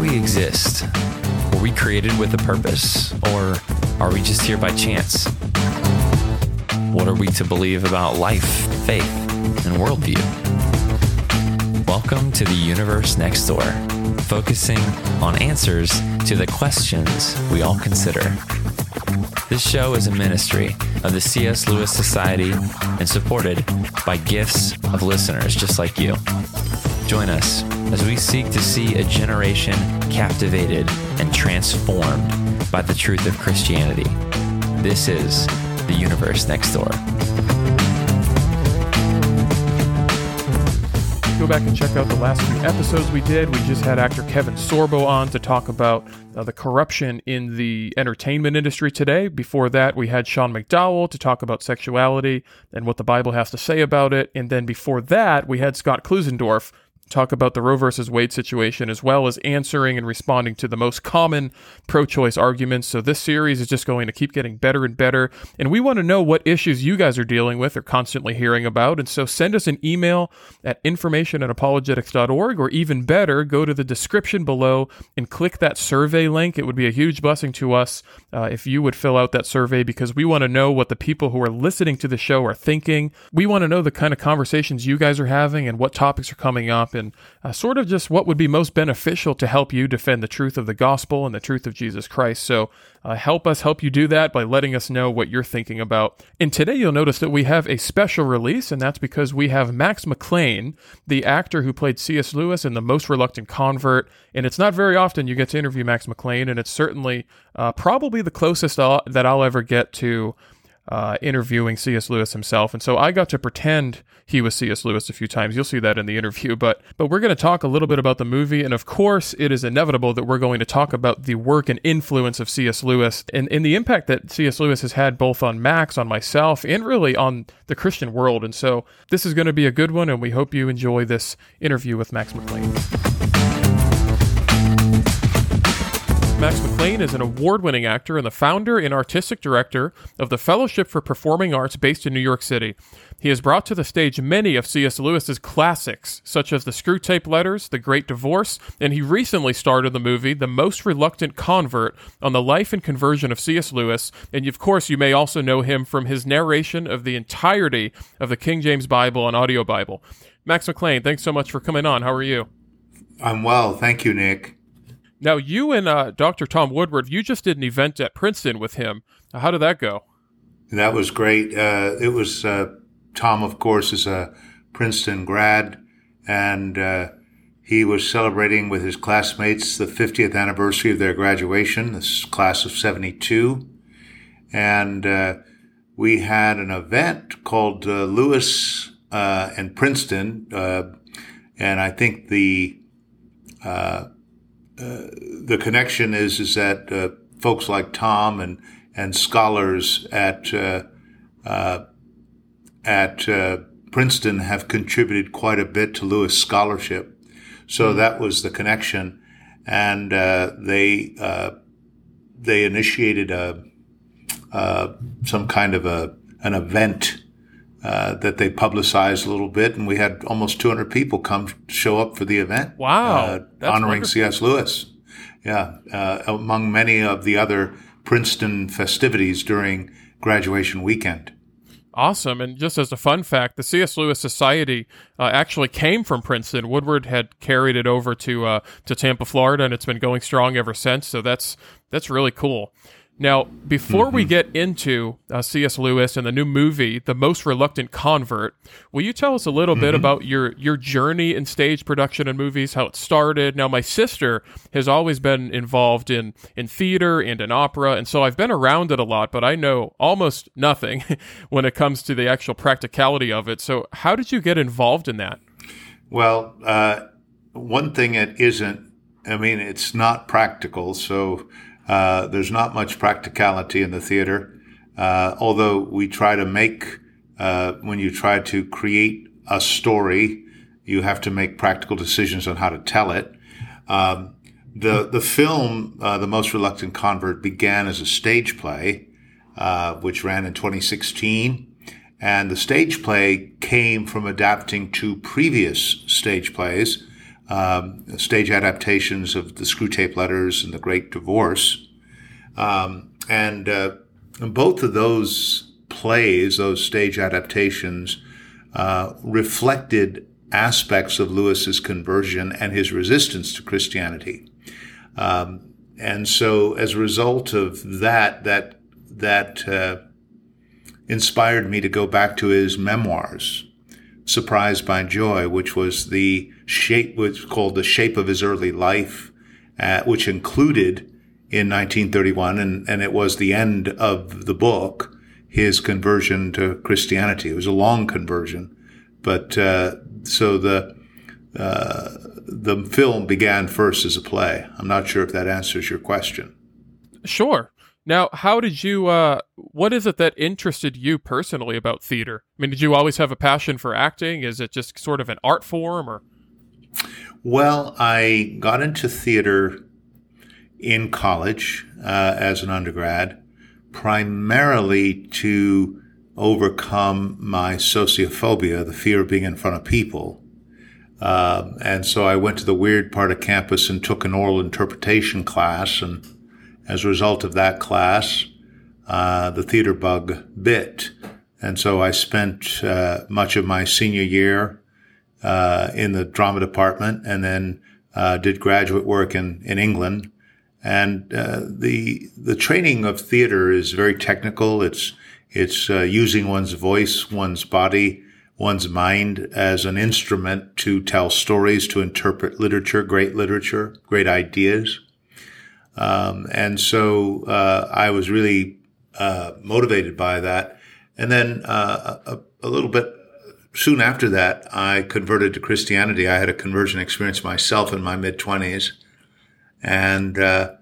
we exist? Were we created with a purpose, or are we just here by chance? What are we to believe about life, faith, and worldview? Welcome to the universe next door, focusing on answers to the questions we all consider. This show is a ministry of the C.S. Lewis Society and supported by gifts of listeners just like you. Join us as we seek to see a generation captivated and transformed by the truth of Christianity. This is the universe next door. Go back and check out the last few episodes we did. We just had actor Kevin Sorbo on to talk about uh, the corruption in the entertainment industry today. Before that, we had Sean McDowell to talk about sexuality and what the Bible has to say about it. And then before that, we had Scott Klusendorf talk about the Roe versus Wade situation, as well as answering and responding to the most common pro choice arguments. So, this series is just going to keep getting better and better. And we want to know what issues you guys are dealing with or constantly hearing about. And so, send us an email at information at apologetics.org, or even better, go to the description below and click that survey link. It would be a huge blessing to us uh, if you would fill out that survey because we want to know what the people who are listening to the show are thinking. We want to know the kind of conversations you guys are having and what topics are coming up and uh, sort of just what would be most beneficial to help you defend the truth of the gospel and the truth of Jesus Christ. So uh, help us help you do that by letting us know what you're thinking about. And today you'll notice that we have a special release, and that's because we have Max McLean, the actor who played C.S. Lewis in The Most Reluctant Convert. And it's not very often you get to interview Max McLean, and it's certainly uh, probably the closest I'll, that I'll ever get to uh, interviewing C.S. Lewis himself, and so I got to pretend he was C.S. Lewis a few times. You'll see that in the interview, but but we're going to talk a little bit about the movie, and of course, it is inevitable that we're going to talk about the work and influence of C.S. Lewis and, and the impact that C.S. Lewis has had both on Max, on myself, and really on the Christian world. And so this is going to be a good one, and we hope you enjoy this interview with Max McLean. Max McLean is an award winning actor and the founder and artistic director of the Fellowship for Performing Arts based in New York City. He has brought to the stage many of C.S. Lewis's classics, such as The Screwtape Letters, The Great Divorce, and he recently starred in the movie The Most Reluctant Convert on the life and conversion of C.S. Lewis. And of course, you may also know him from his narration of the entirety of the King James Bible and Audio Bible. Max McLean, thanks so much for coming on. How are you? I'm well. Thank you, Nick. Now, you and uh, Dr. Tom Woodward, you just did an event at Princeton with him. How did that go? That was great. Uh, it was uh, Tom, of course, is a Princeton grad, and uh, he was celebrating with his classmates the 50th anniversary of their graduation, this class of 72. And uh, we had an event called uh, Lewis and Princeton, and I think the the connection is is that uh, folks like Tom and and scholars at uh, uh, at uh, Princeton have contributed quite a bit to Lewis scholarship. So mm-hmm. that was the connection, and uh, they they initiated a some kind of a an event uh, that they publicized a little bit, and we had almost 200 people come show up for the event. Wow, uh, honoring wonderful. C.S. Lewis. Yeah, uh, among many of the other Princeton festivities during graduation weekend. Awesome. And just as a fun fact, the C.S. Lewis Society uh, actually came from Princeton. Woodward had carried it over to uh, to Tampa, Florida, and it's been going strong ever since. So that's that's really cool. Now, before mm-hmm. we get into uh, C.S. Lewis and the new movie, The Most Reluctant Convert, will you tell us a little mm-hmm. bit about your your journey in stage production and movies, how it started? Now, my sister has always been involved in in theater and in opera, and so I've been around it a lot, but I know almost nothing when it comes to the actual practicality of it. So, how did you get involved in that? Well, uh, one thing it isn't. I mean, it's not practical, so uh, there's not much practicality in the theater, uh, although we try to make, uh, when you try to create a story, you have to make practical decisions on how to tell it. Um, the the film, uh, The Most Reluctant Convert, began as a stage play, uh, which ran in 2016. And the stage play came from adapting two previous stage plays um, stage adaptations of the Screwtape Letters and The Great Divorce. Um, and uh, both of those plays, those stage adaptations, uh, reflected aspects of Lewis's conversion and his resistance to Christianity. Um, and so, as a result of that, that that uh, inspired me to go back to his memoirs, "Surprised by Joy," which was the shape, was called the shape of his early life, uh, which included in 1931, and, and it was the end of the book, his conversion to Christianity. It was a long conversion, but uh, so the uh, the film began first as a play. I'm not sure if that answers your question. Sure. Now, how did you? Uh, what is it that interested you personally about theater? I mean, did you always have a passion for acting? Is it just sort of an art form, or? Well, I got into theater in college uh, as an undergrad, primarily to overcome my sociophobia, the fear of being in front of people. Um, and so I went to the weird part of campus and took an oral interpretation class. And as a result of that class, uh, the theater bug bit. And so I spent uh, much of my senior year uh, in the drama department and then uh, did graduate work in, in England and uh, the the training of theater is very technical. It's it's uh, using one's voice, one's body, one's mind as an instrument to tell stories, to interpret literature, great literature, great ideas. Um, and so uh, I was really uh, motivated by that. And then uh, a, a little bit soon after that, I converted to Christianity. I had a conversion experience myself in my mid 20s. And uh,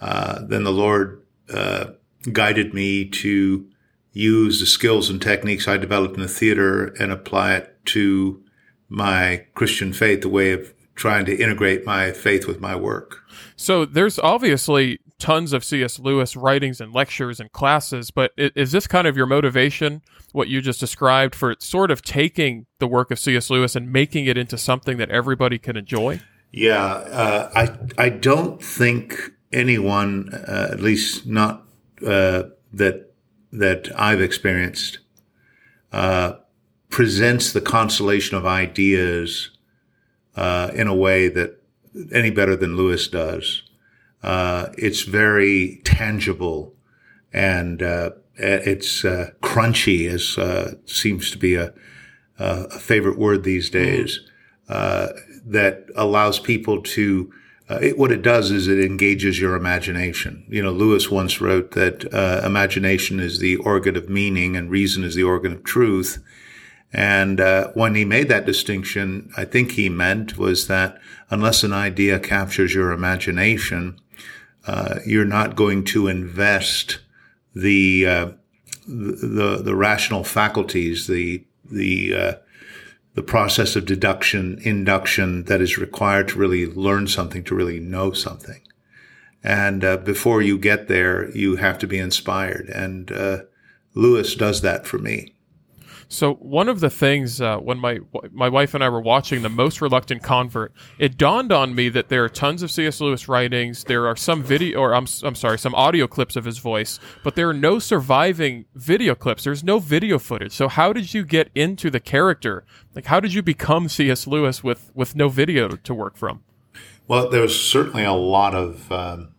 uh, then the Lord uh, guided me to use the skills and techniques I developed in the theater and apply it to my Christian faith, the way of trying to integrate my faith with my work. So there's obviously tons of C.S. Lewis writings and lectures and classes, but is this kind of your motivation, what you just described, for sort of taking the work of C.S. Lewis and making it into something that everybody can enjoy? Yeah, uh, I I don't think anyone, uh, at least not uh, that that I've experienced, uh, presents the constellation of ideas uh, in a way that any better than Lewis does. Uh, it's very tangible and uh, it's crunchy, as seems to be a, a favorite word these days. that allows people to uh, it, what it does is it engages your imagination. You know, Lewis once wrote that uh, imagination is the organ of meaning and reason is the organ of truth. And uh, when he made that distinction, I think he meant was that unless an idea captures your imagination, uh, you're not going to invest the uh, the the rational faculties, the the uh, the process of deduction, induction that is required to really learn something, to really know something. And uh, before you get there, you have to be inspired. And uh, Lewis does that for me. So one of the things uh, when my my wife and I were watching the most reluctant convert, it dawned on me that there are tons of C.S. Lewis writings. There are some video, or I'm I'm sorry, some audio clips of his voice, but there are no surviving video clips. There's no video footage. So how did you get into the character? Like how did you become C.S. Lewis with with no video to work from? Well, there's certainly a lot of um,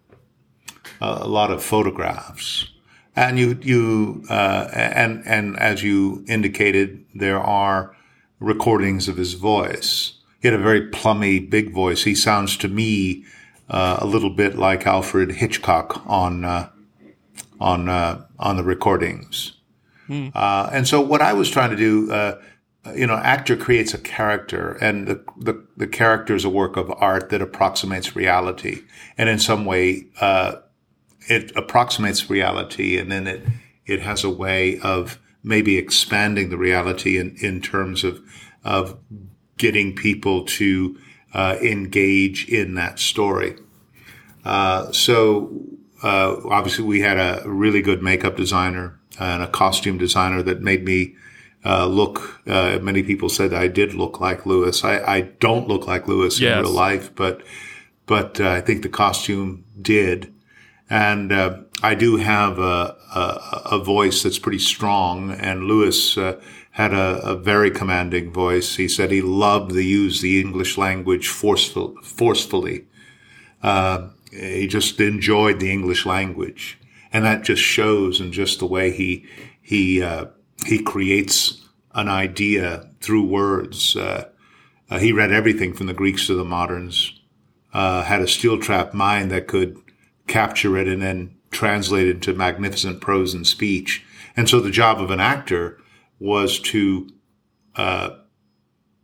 a lot of photographs and you, you, uh, and, and as you indicated, there are recordings of his voice. He had a very plummy, big voice. He sounds to me uh, a little bit like Alfred Hitchcock on uh, on uh, on the recordings. Uh, and so, what I was trying to do, uh, you know, actor creates a character, and the, the, the character is a work of art that approximates reality, and in some way it approximates reality and then it it has a way of maybe expanding the reality in, in terms of of getting people to uh, engage in that story. Uh, so uh, obviously we had a really good makeup designer and a costume designer that made me uh, look. Uh, many people said I did look like Lewis. I, I don't look like Lewis Yes. in real life, but but uh, I think the costume did, and uh, I do have a, a a voice that's pretty strong. And Lewis uh, had a, a very commanding voice. He said he loved to use the English language forceful, forcefully. Uh, he just enjoyed the English language, and that just shows in just the way he he uh, he creates an idea through words. Uh, uh, he read everything from the Greeks to the moderns. Uh, had a steel trap mind that could capture it and then translate it into magnificent prose and speech. And so the job of an actor was to uh,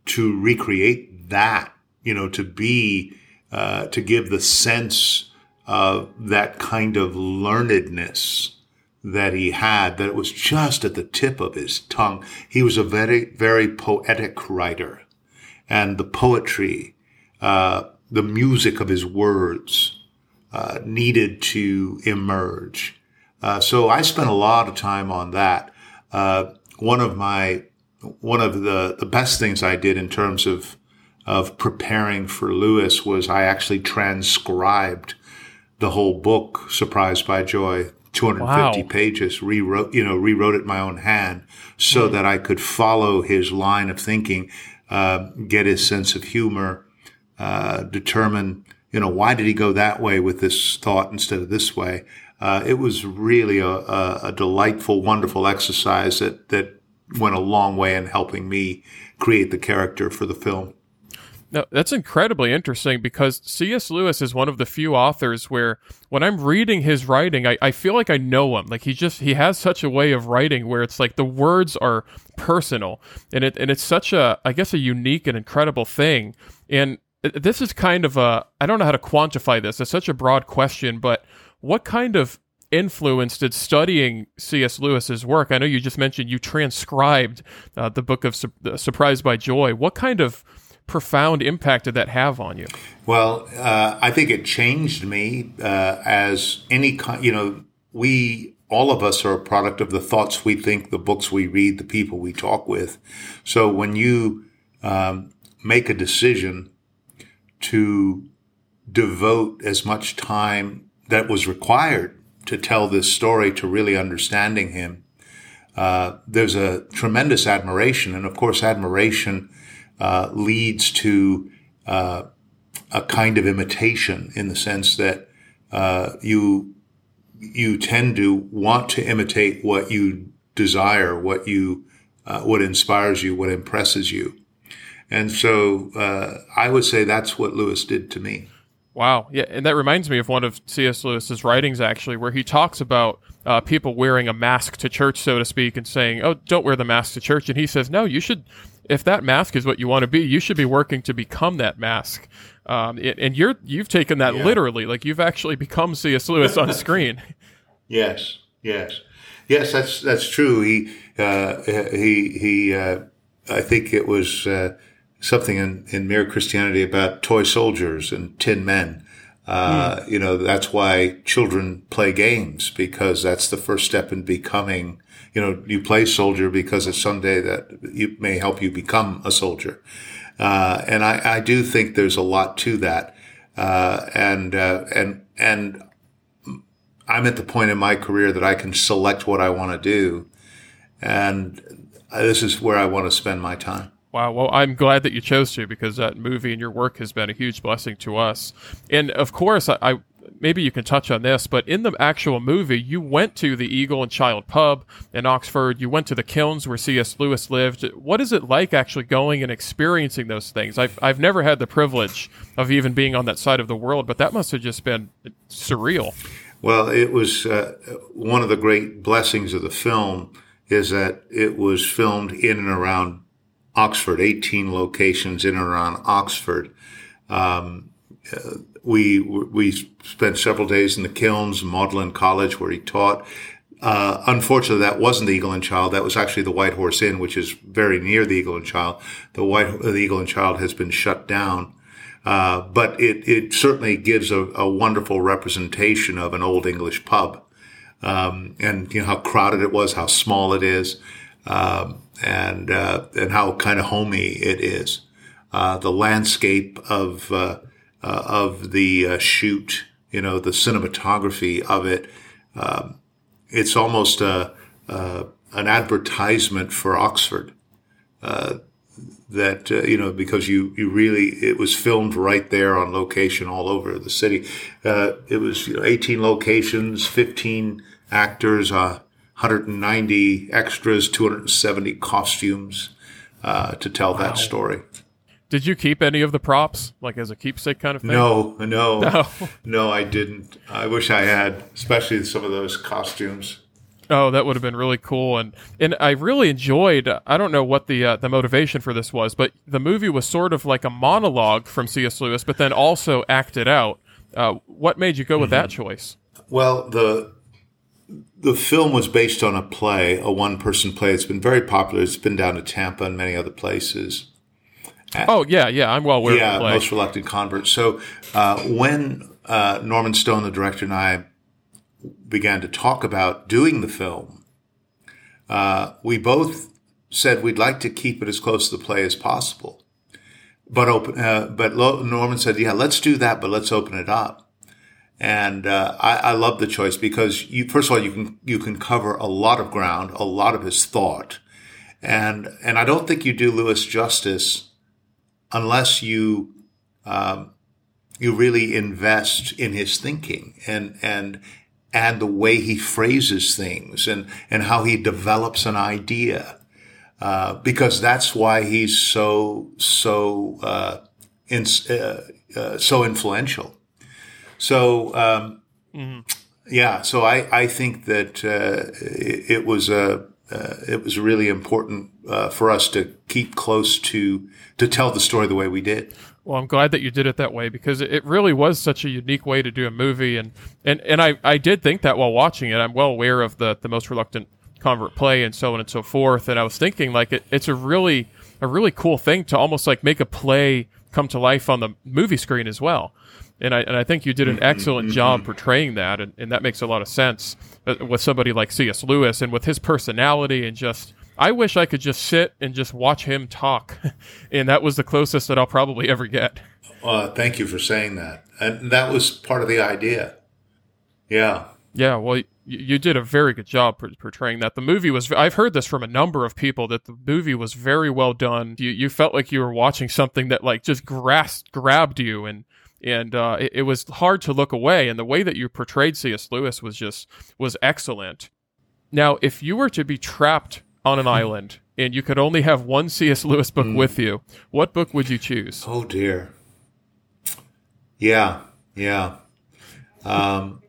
to recreate that, you know, to be uh, to give the sense of that kind of learnedness that he had, that it was just at the tip of his tongue. He was a very, very poetic writer. And the poetry, uh, the music of his words, uh, needed to emerge. Uh, so I spent a lot of time on that. Uh, one of my, one of the, the best things I did in terms of, of preparing for Lewis was I actually transcribed the whole book, Surprised by Joy, 250 Wow. pages, rewrote, you know, rewrote it in my own hand so that I could follow his line of thinking, uh, get his sense of humor, uh, determine, you know, why did he go that way with this thought instead of this way? Uh, it was really a, a, a delightful, wonderful exercise that, that went a long way in helping me create the character for the film. Now, that's incredibly interesting because C.S. Lewis is one of the few authors where when I'm reading his writing, I, I feel like I know him. Like he just he has such a way of writing where it's like the words are personal and it and it's such a I guess a unique and incredible thing. And this is kind of a I don't know how to quantify this. It's such a broad question, but what kind of influence did studying C.S. Lewis's work? I know you just mentioned you transcribed uh, the book of Sur- uh, Surprised by Joy. What kind of profound impact did that have on you? Well, uh, I think it changed me uh, as any kind. You know, we all of us are a product of the thoughts we think, the books we read, the people we talk with. So when you um, make a decision to devote as much time that was required to tell this story to really understanding him, uh, there's a tremendous admiration, and of course, admiration uh, leads to uh, a kind of imitation in the sense that uh, you you tend to want to imitate what you desire, what you uh, what inspires you, what impresses you, and so uh, I would say that's what Lewis did to me. Wow. Yeah. And that reminds me of one of C.S. Lewis's writings, actually, where he talks about uh, people wearing a mask to church, so to speak, and saying, oh, don't wear the mask to church. And he says, no, you should, if that mask is what you want to be, you should be working to become that mask. Um, it, and you're, you've taken that Yeah. literally. Like you've actually become C.S. Lewis on screen. Yes, yes, yes. That's that's true. He uh, he he. Uh, I think it was uh, something in, in Mere Christianity about toy soldiers and tin men. Uh, You know, that's why children play games because that's the first step in becoming. You know, you play soldier because it's someday that you may help you become a soldier. Uh, and I, I do think there's a lot to that. Uh, and, uh, and, and I'm at the point in my career that I can select what I want to do. And this is where I want to spend my time. Wow. Well, I'm glad that you chose to because that movie and your work has been a huge blessing to us. And of course, I, I maybe you can touch on this, but in the actual movie, you went to the Eagle and Child Pub in Oxford. You went to the kilns where C.S. Lewis lived. What is it like actually going and experiencing those things? I've I've never had the privilege of even being on that side of the world, but that must have just been surreal. Well, it was uh, one of the great blessings of the film is that it was filmed in and around Oxford, 18 locations in and around Oxford. Um, uh, we we spent several days in the kilns, Magdalen College, where he taught. Uh, unfortunately, that wasn't the Eagle and Child. That was actually the White Horse Inn, which is very near the Eagle and Child. The White the Eagle and Child has been shut down. Uh, but it, it certainly gives a, a wonderful representation of an old English pub. Um, and you know how crowded it was, how small it is. Um, and uh, and how kind of homey it is. Uh, the landscape of uh, uh, of the uh, shoot, you know, the cinematography of it. Um, it's almost a, an advertisement for Oxford. that you know, because you you really it was filmed right there on location all over the city. it was you know, 18 locations, 15 actors, 190 extras, 270 costumes uh, to tell wow. that story. Did you keep any of the props, like as a keepsake kind of thing? No, no, no, no, I didn't. I wish I had, especially some of those costumes. Oh, that would have been really cool, and and I really enjoyed. I don't know what the uh, the motivation for this was, but the movie was sort of like a monologue from C.S. Lewis, but then also acted out. Uh, what made you go with mm-hmm. that choice? Well, the the film was based on a play, a one person play. It's been very popular. It's been down to Tampa and many other places. Oh yeah, yeah, I'm well aware. Yeah, most reluctant convert. So uh, when uh, Norman Stone, the director, and I began to talk about doing the film, uh, we both said we'd like to keep it as close to the play as possible. But open, uh, but Norman said, "Yeah, let's do that, but let's open it up." And uh, I, I love the choice because you, first of all, you can you can cover a lot of ground, a lot of his thought, and and I don't think you do Lewis justice unless you um, you really invest in his thinking and and and the way he phrases things and and how he develops an idea uh, because that's why he's so so uh, in, uh, uh so influential. So um, mm-hmm. yeah, so I I think that uh, it, it, was a uh, it was really important for us to keep close to to tell the story the way we did. Well, I'm glad that you did it that way because it really was such a unique way to do a movie, and and and I I did think that while watching it. I'm well aware of the the most reluctant convert play and so on and so forth, and I was thinking like it, it's a really a really cool thing to almost like make a play come to life on the movie screen as well. And I, and I think you did an excellent job portraying that, and, and that makes a lot of sense uh, with somebody like C.S. Lewis and with his personality and just I wish I could just sit and just watch him talk, and that was the closest that I'll probably ever get. Uh, thank you for saying that, and that was part of the idea. Yeah. Yeah. Well, you, you did a very good job portraying that. The movie was. I've heard this from a number of people that the movie was very well done. You you felt like you were watching something that like just grasped grabbed you and and uh, it, it, was hard to look away. And the way that you portrayed C.S. Lewis was just was excellent. Now, if you were to be trapped on an island and you could only have one C.S. Lewis book mm. with you, what book would you choose? Oh dear. Yeah, yeah. Um,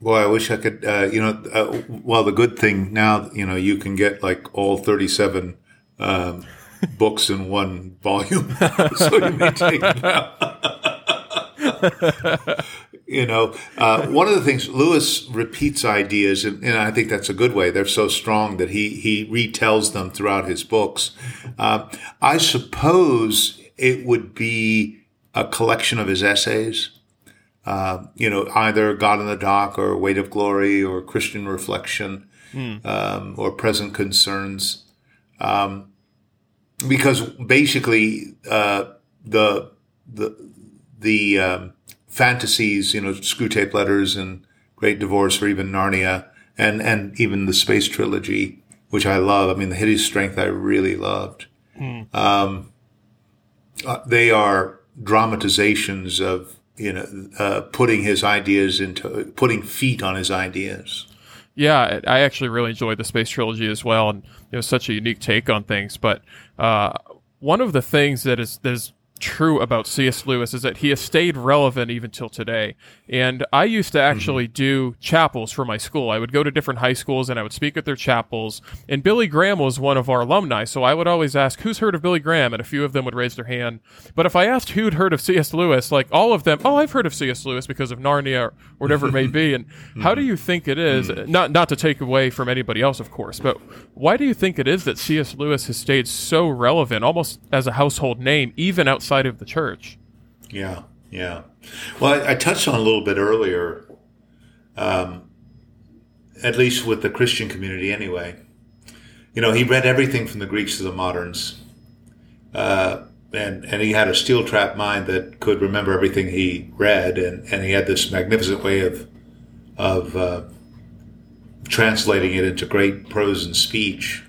boy, I wish I could. Uh, you know, uh, well, the good thing now, you know, you can get like all thirty-seven um, books in one volume, so you may take them you know, uh, one of the things Lewis repeats ideas, and, and, I think that's a good way. They're so strong that he he retells them throughout his books. Uh, I suppose it would be a collection of his essays. Uh, you know, either God in the Dock or Weight of Glory or Christian Reflection mm. um, or Present Concerns. Um, because basically, uh, the the the um, fantasies, you know, Screwtape Letters and Great Divorce or even Narnia and, and even the Space Trilogy, which I love. I mean, the Hideous Strength I really loved. Mm. Um, uh, they are dramatizations of, you know, uh, putting his ideas into, putting feet on his ideas. Yeah, I actually really enjoyed the Space Trilogy as well, and it was such a unique take on things. But uh, one of the things that is that is true about C.S. Lewis is that he has stayed relevant even till today. And I used to actually mm-hmm. do chapels for my school. I would go to different high schools and I would speak at their chapels. And Billy Graham was one of our alumni, so I would always ask, "Who's heard of Billy Graham?" And a few of them would raise their hand. But if I asked who'd heard of C.S. Lewis, like all of them, "Oh, I've heard of C.S. Lewis because of Narnia or whatever it may be." And mm-hmm. how do you think it is? Mm-hmm. Not not to take away from anybody else, of course, but why do you think it is that C.S. Lewis has stayed so relevant, almost as a household name, even outside of the church? Yeah, yeah. Well, I, I touched on a little bit earlier, um, at least with the Christian community anyway, you know, he read everything from the Greeks to the moderns. Uh, and, and he had a steel trap mind that could remember everything he read, and, and he had this magnificent way of of uh, translating it into great prose and speech.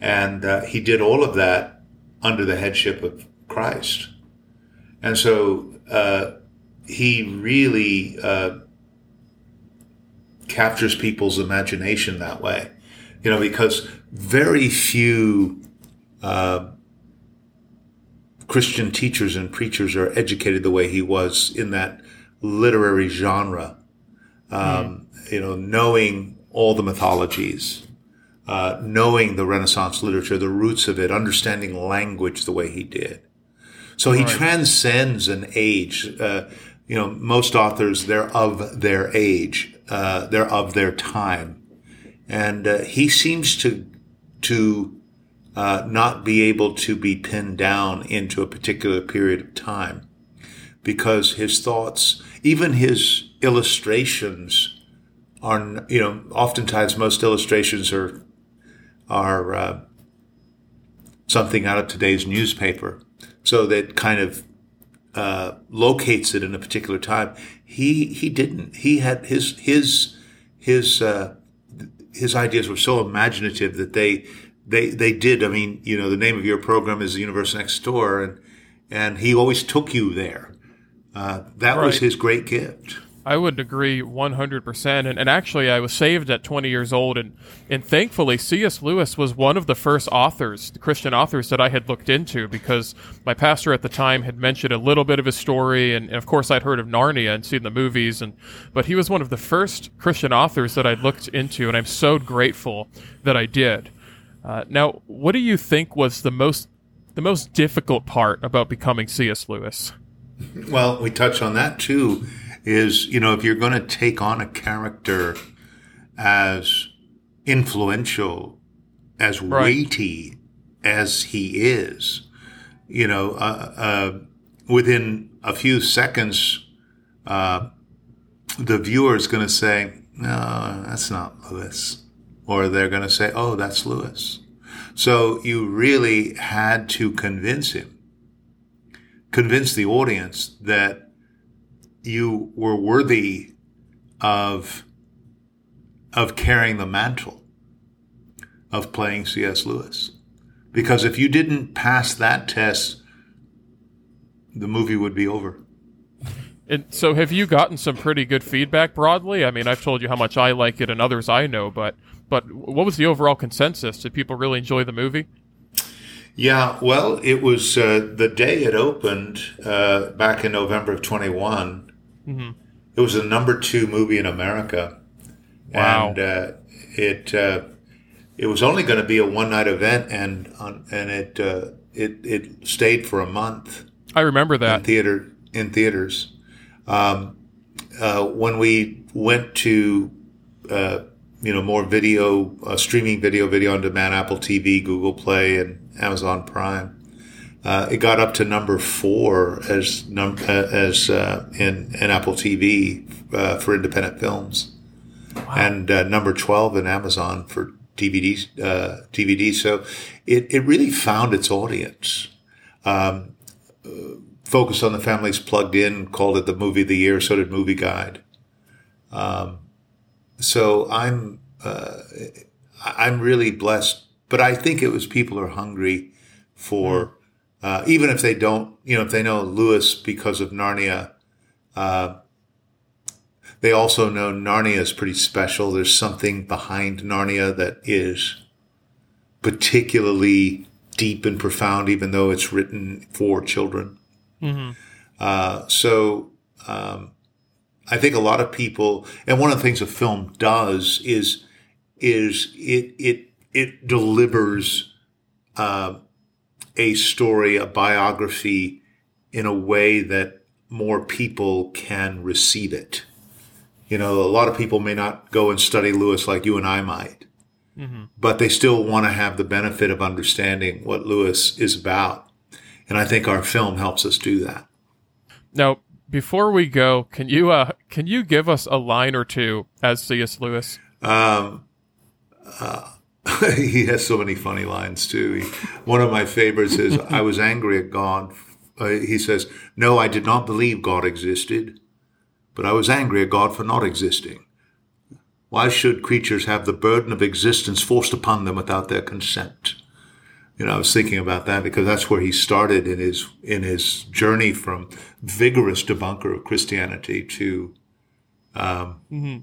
And uh, he did all of that under the headship of Christ. And so uh, he really uh, captures people's imagination that way, you know, because very few uh, Christian teachers and preachers are educated the way he was in that literary genre. Um, mm. You know, knowing all the mythologies, uh, knowing the Renaissance literature, the roots of it, understanding language the way he did. So he right. transcends an age. Uh, you know, most authors, they're of their age, uh, they're of their time. And uh, he seems to, to uh, not be able to be pinned down into a particular period of time because his thoughts, even his illustrations, are you know oftentimes most illustrations are are uh, something out of today's newspaper, so that kind of uh, locates it in a particular time. He he didn't. He had his his his uh, his ideas were so imaginative that they they they did. I mean, you know, the name of your program is the Universe Next Door, and and he always took you there. Uh, that right. was his great gift. I would agree 100%. And, and actually, I was saved at 20 years old. And, and thankfully, C.S. Lewis was one of the first authors, the Christian authors, that I had looked into because my pastor at the time had mentioned a little bit of his story. And, and of course, I'd heard of Narnia and seen the movies. And, but he was one of the first Christian authors that I looked into. And I'm so grateful that I did. Uh, now, what do you think was the most the most difficult part about becoming C.S. Lewis? Well, we touched on that too. Is you know if you're going to take on a character as influential, as right. weighty as he is, you know, uh, uh, within a few seconds, uh, the viewer is going to say, "No, that's not Lewis." or they're going to say, oh, that's Lewis. So you really had to convince him, convince the audience that you were worthy of, of carrying the mantle of playing C.S. Lewis. Because if you didn't pass that test, the movie would be over. And so, have you gotten some pretty good feedback broadly? I mean, I've told you how much I like it and others I know, but but what was the overall consensus? Did people really enjoy the movie? Yeah, well, it was uh, the day it opened uh, back in November of 21. Mm-hmm. It was the number two movie in America. Wow. And uh, it uh, it was only going to be a one night event, and and it uh, it it stayed for a month. I remember that in theater in theaters. Um, uh, when we went to you know more video uh, streaming video video on demand apple tv google play and amazon prime uh, it got up to number four as num- uh, as uh, in, in apple tv uh, for independent films wow. and uh, number 12 in amazon for dvd dvd so it, it really found its audience um, Focus on the Family's plugged in called it the movie of the year so did movie guide um, so I'm uh, I'm really blessed. But I think it was people are hungry for, uh, even if they don't, you know, if they know Lewis because of Narnia, uh, they also know Narnia is pretty special. There's something behind Narnia that is particularly deep and profound, even though it's written for children. Mm-hmm. Uh, so um, I think a lot of people, and one of the things a film does is is it it it delivers uh, a story, a biography, in a way that more people can receive it. You know, a lot of people may not go and study Lewis like you and I might, mm-hmm. but they still want to have the benefit of understanding what Lewis is about. And I think our film helps us do that. Now, before we go, can you uh, can you give us a line or two as C.S. Lewis? Um, uh, he has so many funny lines too. He, one of my favorites is, "I was angry at God." Uh, he says, "No, I did not believe God existed, but I was angry at God for not existing. Why should creatures have the burden of existence forced upon them without their consent?" You know, I was thinking about that because that's where he started in his in his journey from vigorous debunker of Christianity to um, mm-hmm.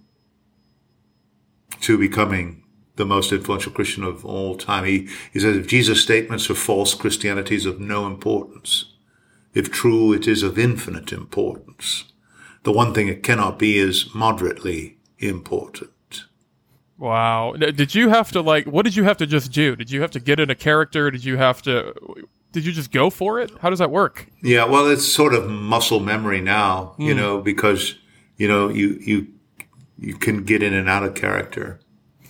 to becoming the most influential Christian of all time. He, he says, if Jesus' statements are false, Christianity is of no importance. If true, it is of infinite importance. The one thing it cannot be is moderately important. Wow. Did you have to like, what did you have to just do? Did you have to get in a character? Did you have to, did you just go for it? How does that work? Yeah. Well, it's sort of muscle memory now, mm. you hmm. know, because, you know, you, you, you can get in and out of character.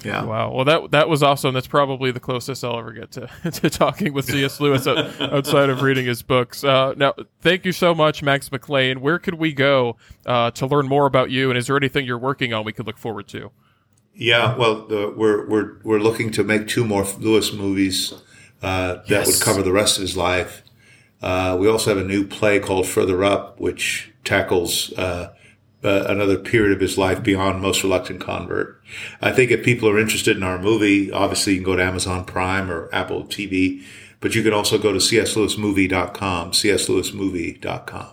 Yeah. Wow. Well, that that was awesome. That's probably the closest I'll ever get to, to talking with C.S. Lewis outside of reading his books. Uh, now, thank you so much, Max McLean. Where could we go uh, to learn more about you? And is there anything you're working on we could look forward to? Yeah. Well, we're we're we're looking to make two more Lewis movies uh, that yes. would cover the rest of his life. Uh, we also have a new play called Further Up, which tackles uh, uh, another period of his life beyond Most Reluctant Convert. I think if people are interested in our movie, obviously you can go to Amazon Prime or Apple TV, but you can also go to cslewismovie.com, cslewismovie.com.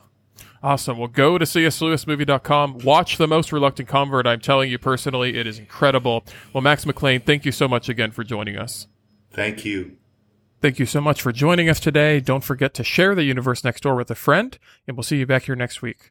Awesome. Well, go to cslewismovie.com. Watch The Most Reluctant Convert. I'm telling you personally, it is incredible. Well, Max McLean, thank you so much again for joining us. Thank you. Thank you so much for joining us today. Don't forget to share the universe next door with a friend, and we'll see you back here next week.